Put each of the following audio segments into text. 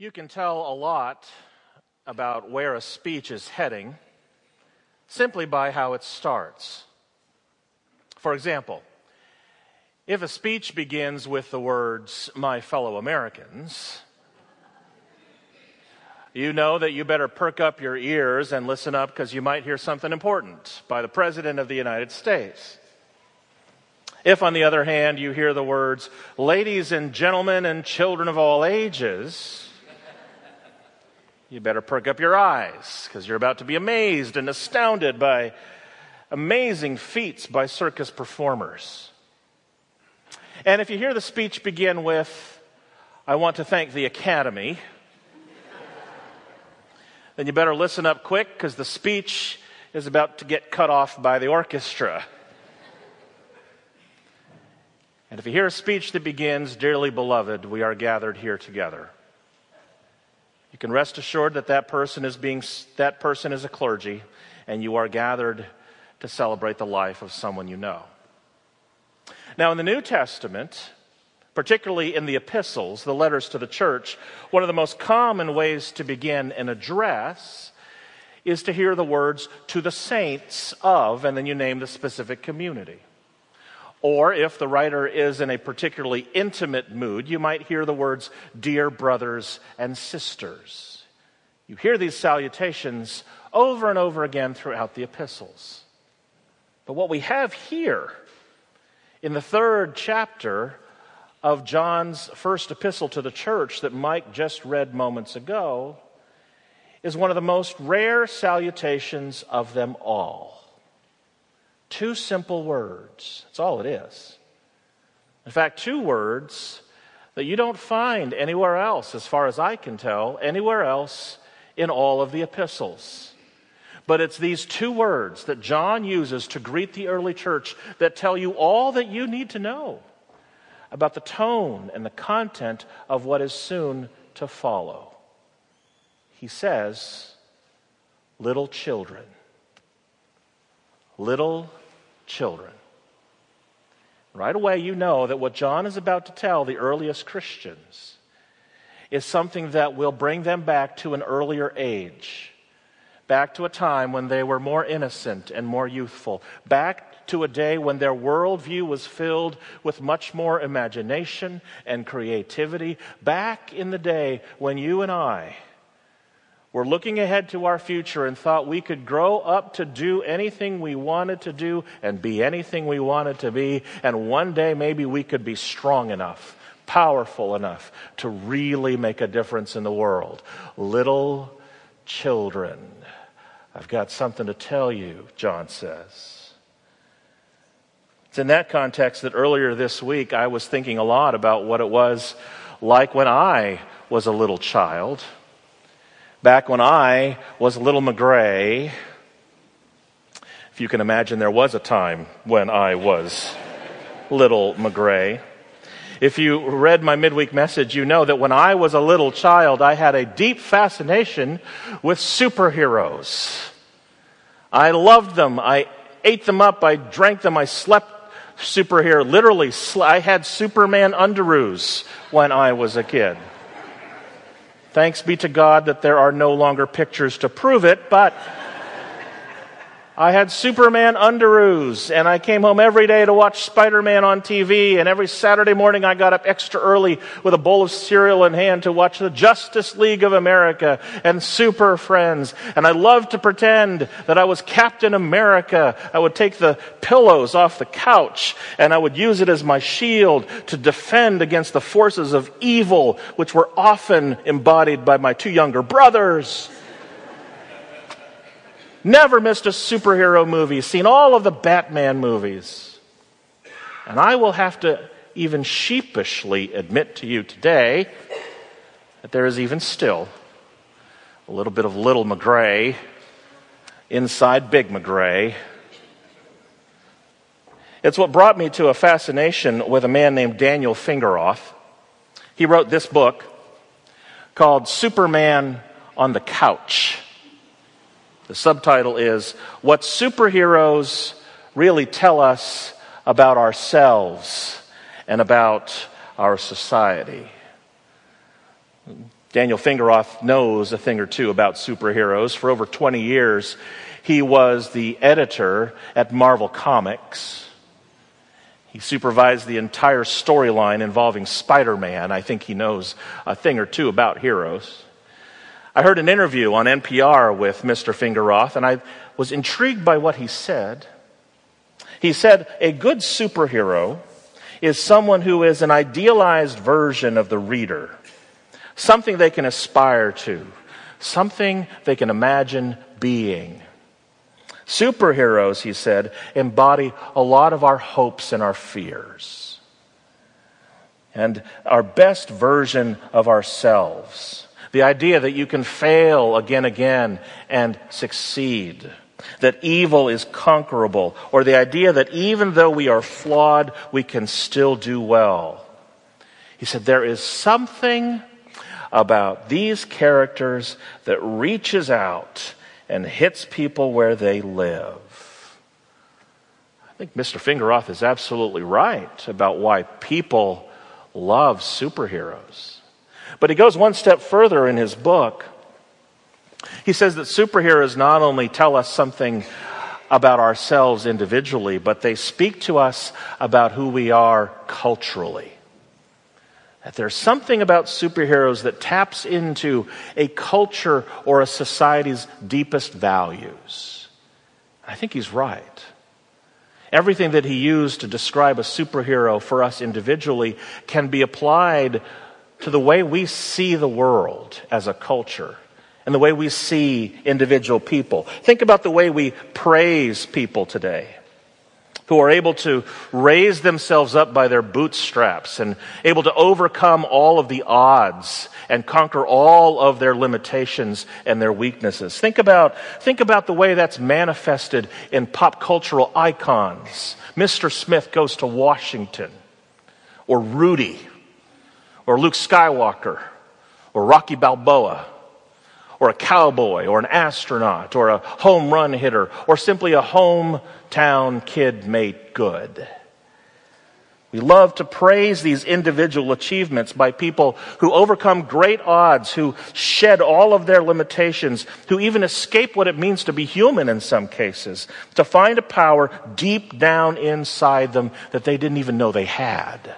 You can tell a lot about where a speech is heading simply by how it starts. For example, if a speech begins with the words, my fellow Americans, you know that you better perk up your ears and listen up because you might hear something important by the President of the United States. If, on the other hand, you hear the words, ladies and gentlemen and children of all ages, you better perk up your eyes because you're about to be amazed and astounded by amazing feats by circus performers. And if you hear the speech begin with, I want to thank the Academy, then you better listen up quick because the speech is about to get cut off by the orchestra. And if you hear a speech that begins, Dearly beloved, we are gathered here together you can rest assured that that person is being that person is a clergy and you are gathered to celebrate the life of someone you know. Now in the New Testament, particularly in the epistles, the letters to the church, one of the most common ways to begin an address is to hear the words to the saints of and then you name the specific community. Or if the writer is in a particularly intimate mood, you might hear the words, Dear brothers and sisters. You hear these salutations over and over again throughout the epistles. But what we have here in the third chapter of John's first epistle to the church that Mike just read moments ago is one of the most rare salutations of them all. Two simple words. That's all it is. In fact, two words that you don't find anywhere else, as far as I can tell, anywhere else in all of the epistles. But it's these two words that John uses to greet the early church that tell you all that you need to know about the tone and the content of what is soon to follow. He says, Little children. Little children. Right away, you know that what John is about to tell the earliest Christians is something that will bring them back to an earlier age, back to a time when they were more innocent and more youthful, back to a day when their worldview was filled with much more imagination and creativity, back in the day when you and I we're looking ahead to our future and thought we could grow up to do anything we wanted to do and be anything we wanted to be, and one day maybe we could be strong enough, powerful enough to really make a difference in the world. Little children, I've got something to tell you, John says. It's in that context that earlier this week I was thinking a lot about what it was like when I was a little child back when I was little McGray. If you can imagine, there was a time when I was little McGray. If you read my midweek message, you know that when I was a little child, I had a deep fascination with superheroes. I loved them. I ate them up. I drank them. I slept superhero. Literally, I had Superman underoos when I was a kid. Thanks be to God that there are no longer pictures to prove it, but I had Superman underoos, and I came home every day to watch Spider Man on TV, and every Saturday morning I got up extra early with a bowl of cereal in hand to watch the Justice League of America and Super Friends. And I loved to pretend that I was Captain America. I would take the pillows off the couch, and I would use it as my shield to defend against the forces of evil, which were often embodied by my two younger brothers. Never missed a superhero movie, seen all of the Batman movies. And I will have to even sheepishly admit to you today that there is even still a little bit of little McGray inside Big McGray. It's what brought me to a fascination with a man named Daniel Fingeroth. He wrote this book called Superman on the Couch. The subtitle is What Superheroes Really Tell Us About Ourselves and About Our Society. Daniel Fingeroth knows a thing or two about superheroes. For over 20 years, he was the editor at Marvel Comics. He supervised the entire storyline involving Spider Man. I think he knows a thing or two about heroes. I heard an interview on NPR with Mr. Fingeroth, and I was intrigued by what he said. He said, A good superhero is someone who is an idealized version of the reader something they can aspire to, something they can imagine being. Superheroes, he said, embody a lot of our hopes and our fears. And our best version of ourselves. The idea that you can fail again again and succeed. That evil is conquerable. Or the idea that even though we are flawed, we can still do well. He said, there is something about these characters that reaches out and hits people where they live. I think Mr. Fingeroth is absolutely right about why people love superheroes. But he goes one step further in his book. He says that superheroes not only tell us something about ourselves individually, but they speak to us about who we are culturally. That there's something about superheroes that taps into a culture or a society's deepest values. I think he's right. Everything that he used to describe a superhero for us individually can be applied to the way we see the world as a culture and the way we see individual people. Think about the way we praise people today who are able to raise themselves up by their bootstraps and able to overcome all of the odds and conquer all of their limitations and their weaknesses. Think about, think about the way that's manifested in pop cultural icons. Mr. Smith goes to Washington, or Rudy, or Luke Skywalker, or Rocky Balboa or a cowboy or an astronaut or a home run hitter or simply a hometown kid made good. We love to praise these individual achievements by people who overcome great odds, who shed all of their limitations, who even escape what it means to be human in some cases, to find a power deep down inside them that they didn't even know they had.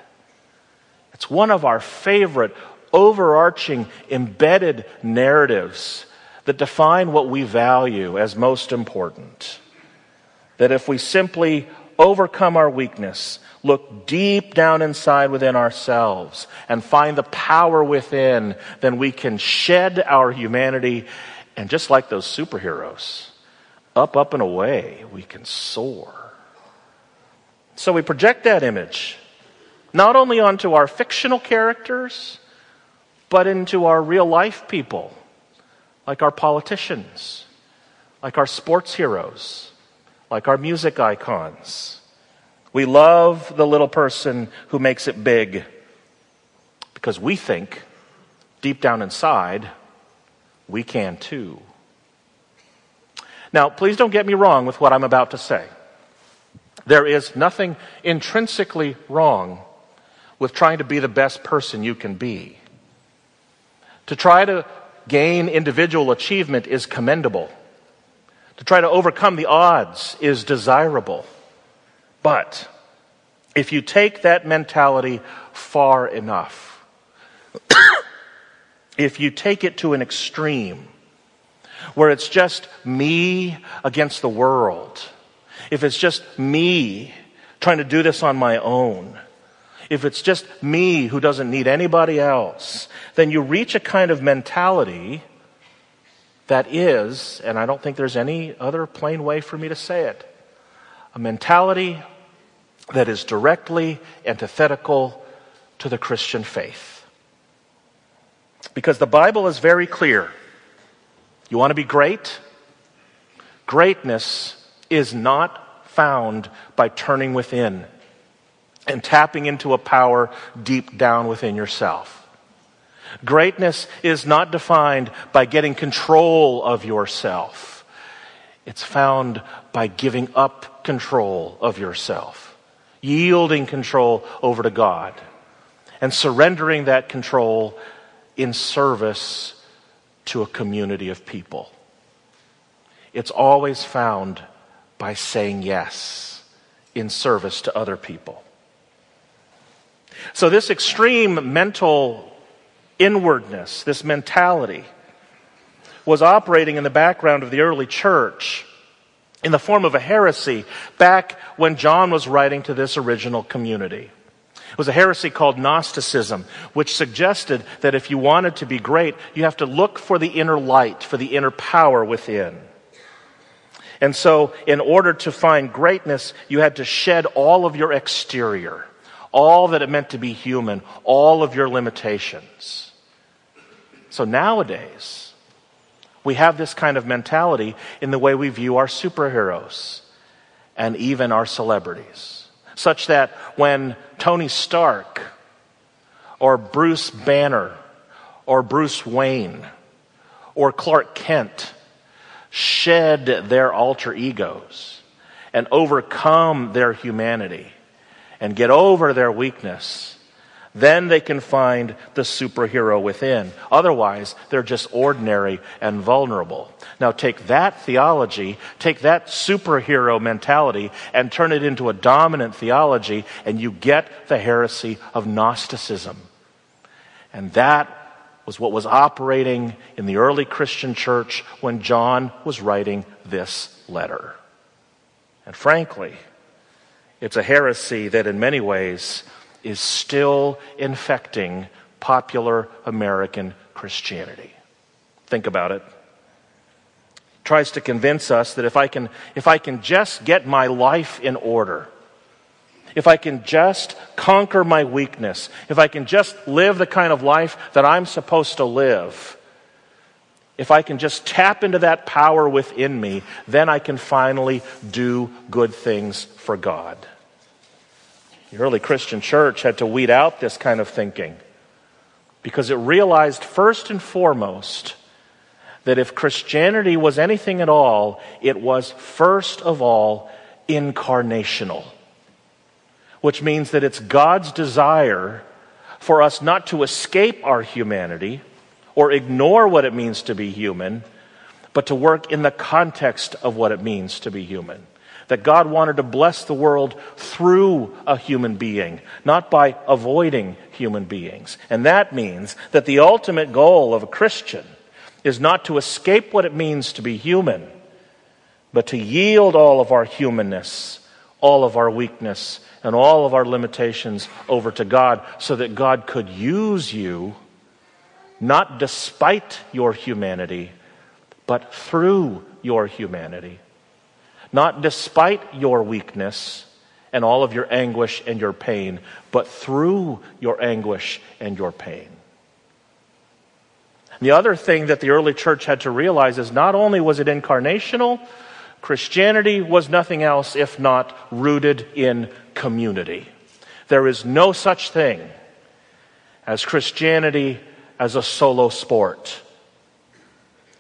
It's one of our favorite overarching, embedded narratives that define what we value as most important. That if we simply overcome our weakness, look deep down inside within ourselves, and find the power within, then we can shed our humanity, and just like those superheroes, up, up, and away, we can soar. So we project that image not only onto our fictional characters, but into our real life people, like our politicians, like our sports heroes, like our music icons. We love the little person who makes it big because we think, deep down inside, we can too. Now, please don't get me wrong with what I'm about to say. There is nothing intrinsically wrong with trying to be the best person you can be. To try to gain individual achievement is commendable. To try to overcome the odds is desirable. But if you take that mentality far enough, if you take it to an extreme, where it's just me against the world, if it's just me trying to do this on my own, if it's just me who doesn't need anybody else, then you reach a kind of mentality that is, and I don't think there's any other plain way for me to say it, a mentality that is directly antithetical to the Christian faith. Because the Bible is very clear. You want to be great? Greatness is not found by turning within and tapping into a power deep down within yourself. Greatness is not defined by getting control of yourself. It's found by giving up control of yourself, yielding control over to God, and surrendering that control in service to a community of people. It's always found by saying yes in service to other people. So, this extreme mental inwardness, this mentality, was operating in the background of the early church in the form of a heresy back when John was writing to this original community. It was a heresy called Gnosticism, which suggested that if you wanted to be great, you have to look for the inner light, for the inner power within. And so, in order to find greatness, you had to shed all of your exterior, all that it meant to be human, all of your limitations. So nowadays, we have this kind of mentality in the way we view our superheroes and even our celebrities. Such that when Tony Stark or Bruce Banner or Bruce Wayne or Clark Kent shed their alter egos and overcome their humanity and get over their weakness, then they can find the superhero within. Otherwise, they're just ordinary and vulnerable. Now, take that theology, take that superhero mentality, and turn it into a dominant theology, and you get the heresy of Gnosticism. And that was what was operating in the early Christian church when John was writing this letter. And frankly, it's a heresy that in many ways is still infecting popular American Christianity. Think about it. Tries to convince us that if I can, if I can just get my life in order, if I can just conquer my weakness, if I can just live the kind of life that I'm supposed to live, if I can just tap into that power within me, then I can finally do good things for God. The early Christian church had to weed out this kind of thinking because it realized, first and foremost, that if Christianity was anything at all, it was first of all incarnational which means that it's God's desire for us not to escape our humanity or ignore what it means to be human, but to work in the context of what it means to be human. That God wanted to bless the world through a human being, not by avoiding human beings. And that means that the ultimate goal of a Christian is not to escape what it means to be human, but to yield all of our humanness, all of our weakness, and all of our limitations over to God so that God could use you not despite your humanity, but through your humanity. Not despite your weakness and all of your anguish and your pain, but through your anguish and your pain. The other thing that the early church had to realize is not only was it incarnational, Christianity was nothing else if not rooted in community. There is no such thing as Christianity as a solo sport.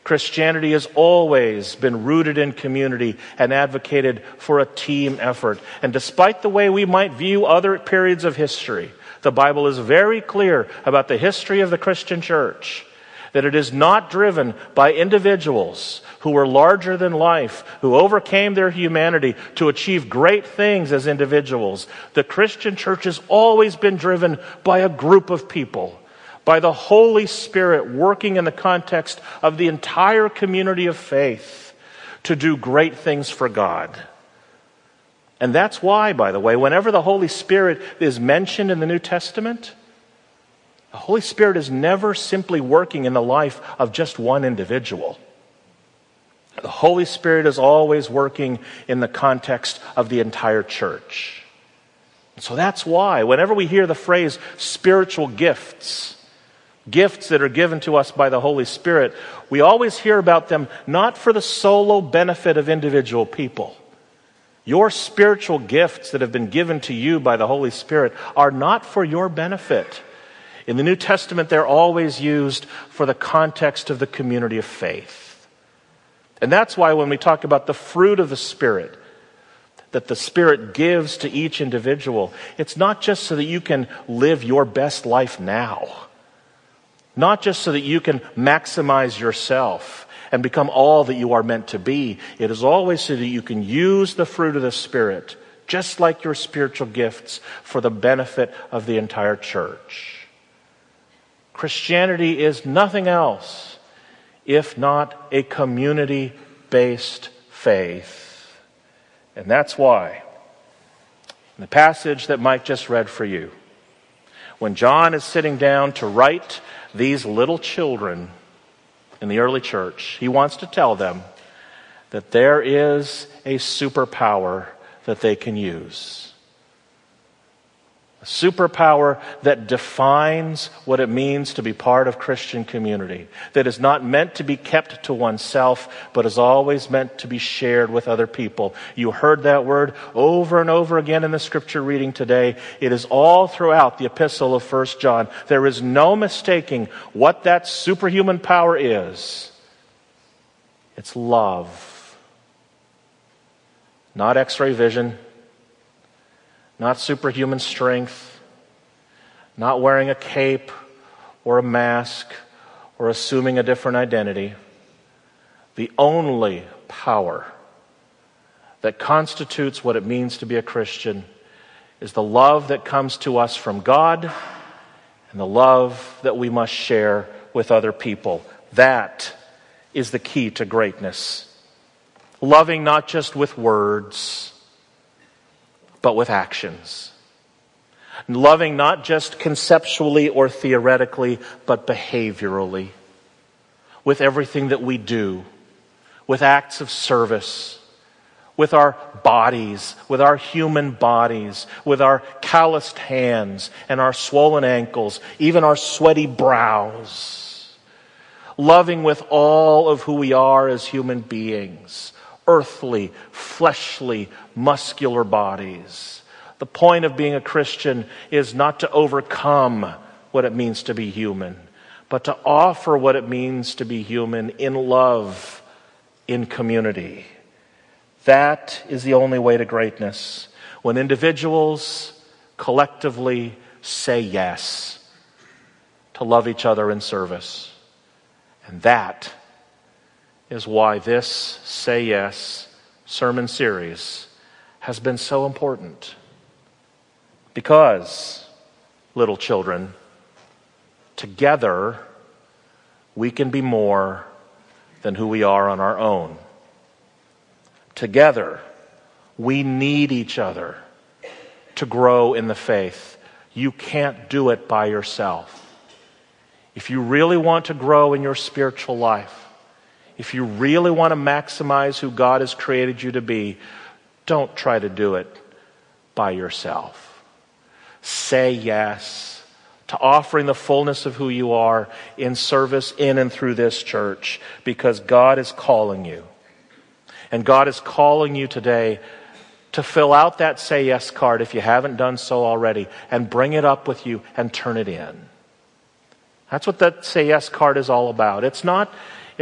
Christianity has always been rooted in community and advocated for a team effort. And despite the way we might view other periods of history, the Bible is very clear about the history of the Christian church that it is not driven by individuals who were larger than life, who overcame their humanity to achieve great things as individuals. The Christian church has always been driven by a group of people, by the Holy Spirit working in the context of the entire community of faith to do great things for God. And that's why, by the way, whenever the Holy Spirit is mentioned in the New Testament, the Holy Spirit is never simply working in the life of just one individual. The Holy Spirit is always working in the context of the entire church. So that's why, whenever we hear the phrase spiritual gifts, gifts that are given to us by the Holy Spirit, we always hear about them not for the solo benefit of individual people. Your spiritual gifts that have been given to you by the Holy Spirit are not for your benefit. In the New Testament, they're always used for the context of the community of faith. And that's why when we talk about the fruit of the Spirit, that the Spirit gives to each individual, it's not just so that you can live your best life now. Not just so that you can maximize yourself and become all that you are meant to be. It is always so that you can use the fruit of the Spirit, just like your spiritual gifts, for the benefit of the entire church. Christianity is nothing else if not a community based faith. And that's why, in the passage that Mike just read for you, when John is sitting down to write these little children in the early church, he wants to tell them that there is a superpower that they can use a superpower that defines what it means to be part of Christian community, that is not meant to be kept to oneself, but is always meant to be shared with other people. You heard that word over and over again in the scripture reading today. It is all throughout the epistle of 1 John. There is no mistaking what that superhuman power is. It's love. Not x ray vision not superhuman strength, not wearing a cape or a mask or assuming a different identity. The only power that constitutes what it means to be a Christian is the love that comes to us from God and the love that we must share with other people. That is the key to greatness. Loving not just with words but with actions. Loving not just conceptually or theoretically, but behaviorally. With everything that we do, with acts of service, with our bodies, with our human bodies, with our calloused hands and our swollen ankles, even our sweaty brows. Loving with all of who we are as human beings earthly, fleshly, muscular bodies. The point of being a Christian is not to overcome what it means to be human, but to offer what it means to be human in love, in community. That is the only way to greatness. When individuals collectively say yes to love each other in service. And that is why this Say Yes sermon series has been so important. Because, little children, together we can be more than who we are on our own. Together, we need each other to grow in the faith. You can't do it by yourself. If you really want to grow in your spiritual life, if you really want to maximize who God has created you to be, don't try to do it by yourself. Say yes to offering the fullness of who you are in service in and through this church because God is calling you. And God is calling you today to fill out that say yes card if you haven't done so already and bring it up with you and turn it in. That's what that say yes card is all about. It's not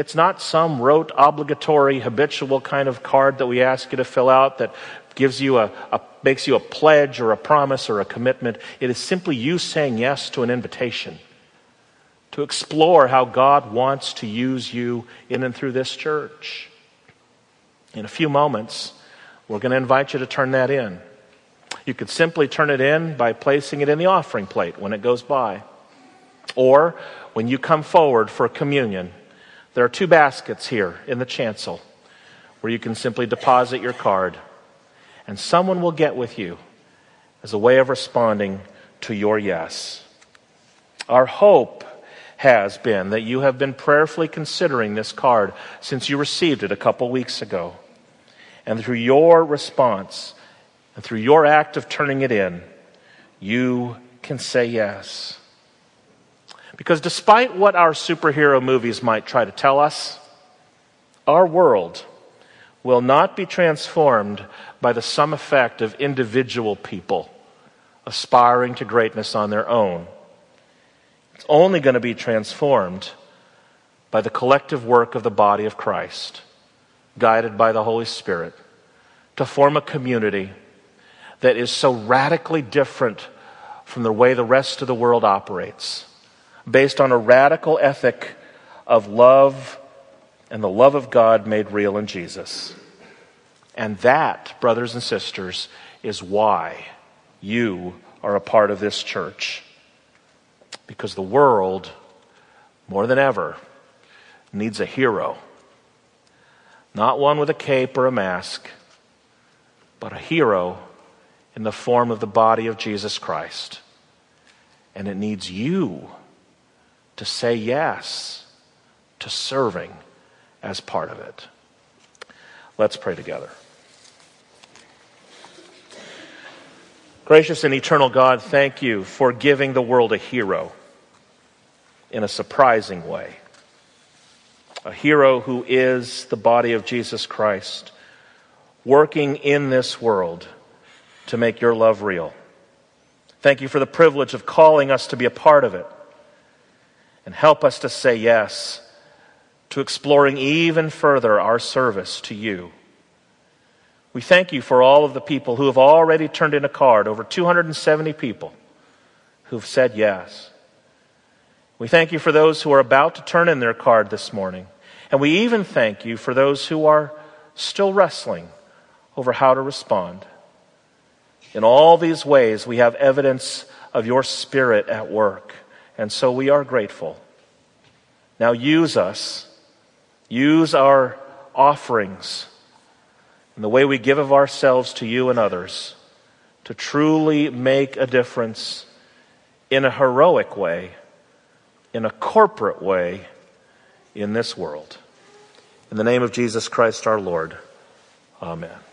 it's not some rote, obligatory, habitual kind of card that we ask you to fill out that gives you a, a, makes you a pledge or a promise or a commitment. It is simply you saying yes to an invitation to explore how God wants to use you in and through this church. In a few moments, we're going to invite you to turn that in. You could simply turn it in by placing it in the offering plate when it goes by. Or when you come forward for communion, there are two baskets here in the chancel where you can simply deposit your card, and someone will get with you as a way of responding to your yes. Our hope has been that you have been prayerfully considering this card since you received it a couple weeks ago. And through your response and through your act of turning it in, you can say yes. Because despite what our superhero movies might try to tell us, our world will not be transformed by the sum effect of individual people aspiring to greatness on their own. It's only going to be transformed by the collective work of the body of Christ, guided by the Holy Spirit, to form a community that is so radically different from the way the rest of the world operates based on a radical ethic of love and the love of God made real in Jesus. And that, brothers and sisters, is why you are a part of this church. Because the world, more than ever, needs a hero. Not one with a cape or a mask, but a hero in the form of the body of Jesus Christ. And it needs you to say yes to serving as part of it. Let's pray together. Gracious and eternal God, thank you for giving the world a hero in a surprising way. A hero who is the body of Jesus Christ, working in this world to make your love real. Thank you for the privilege of calling us to be a part of it. And help us to say yes to exploring even further our service to you. We thank you for all of the people who have already turned in a card, over 270 people who've said yes. We thank you for those who are about to turn in their card this morning. And we even thank you for those who are still wrestling over how to respond. In all these ways, we have evidence of your spirit at work. And so we are grateful. Now use us Use our offerings and the way we give of ourselves to you and others to truly make a difference in a heroic way, in a corporate way in this world. In the name of Jesus Christ our Lord, amen.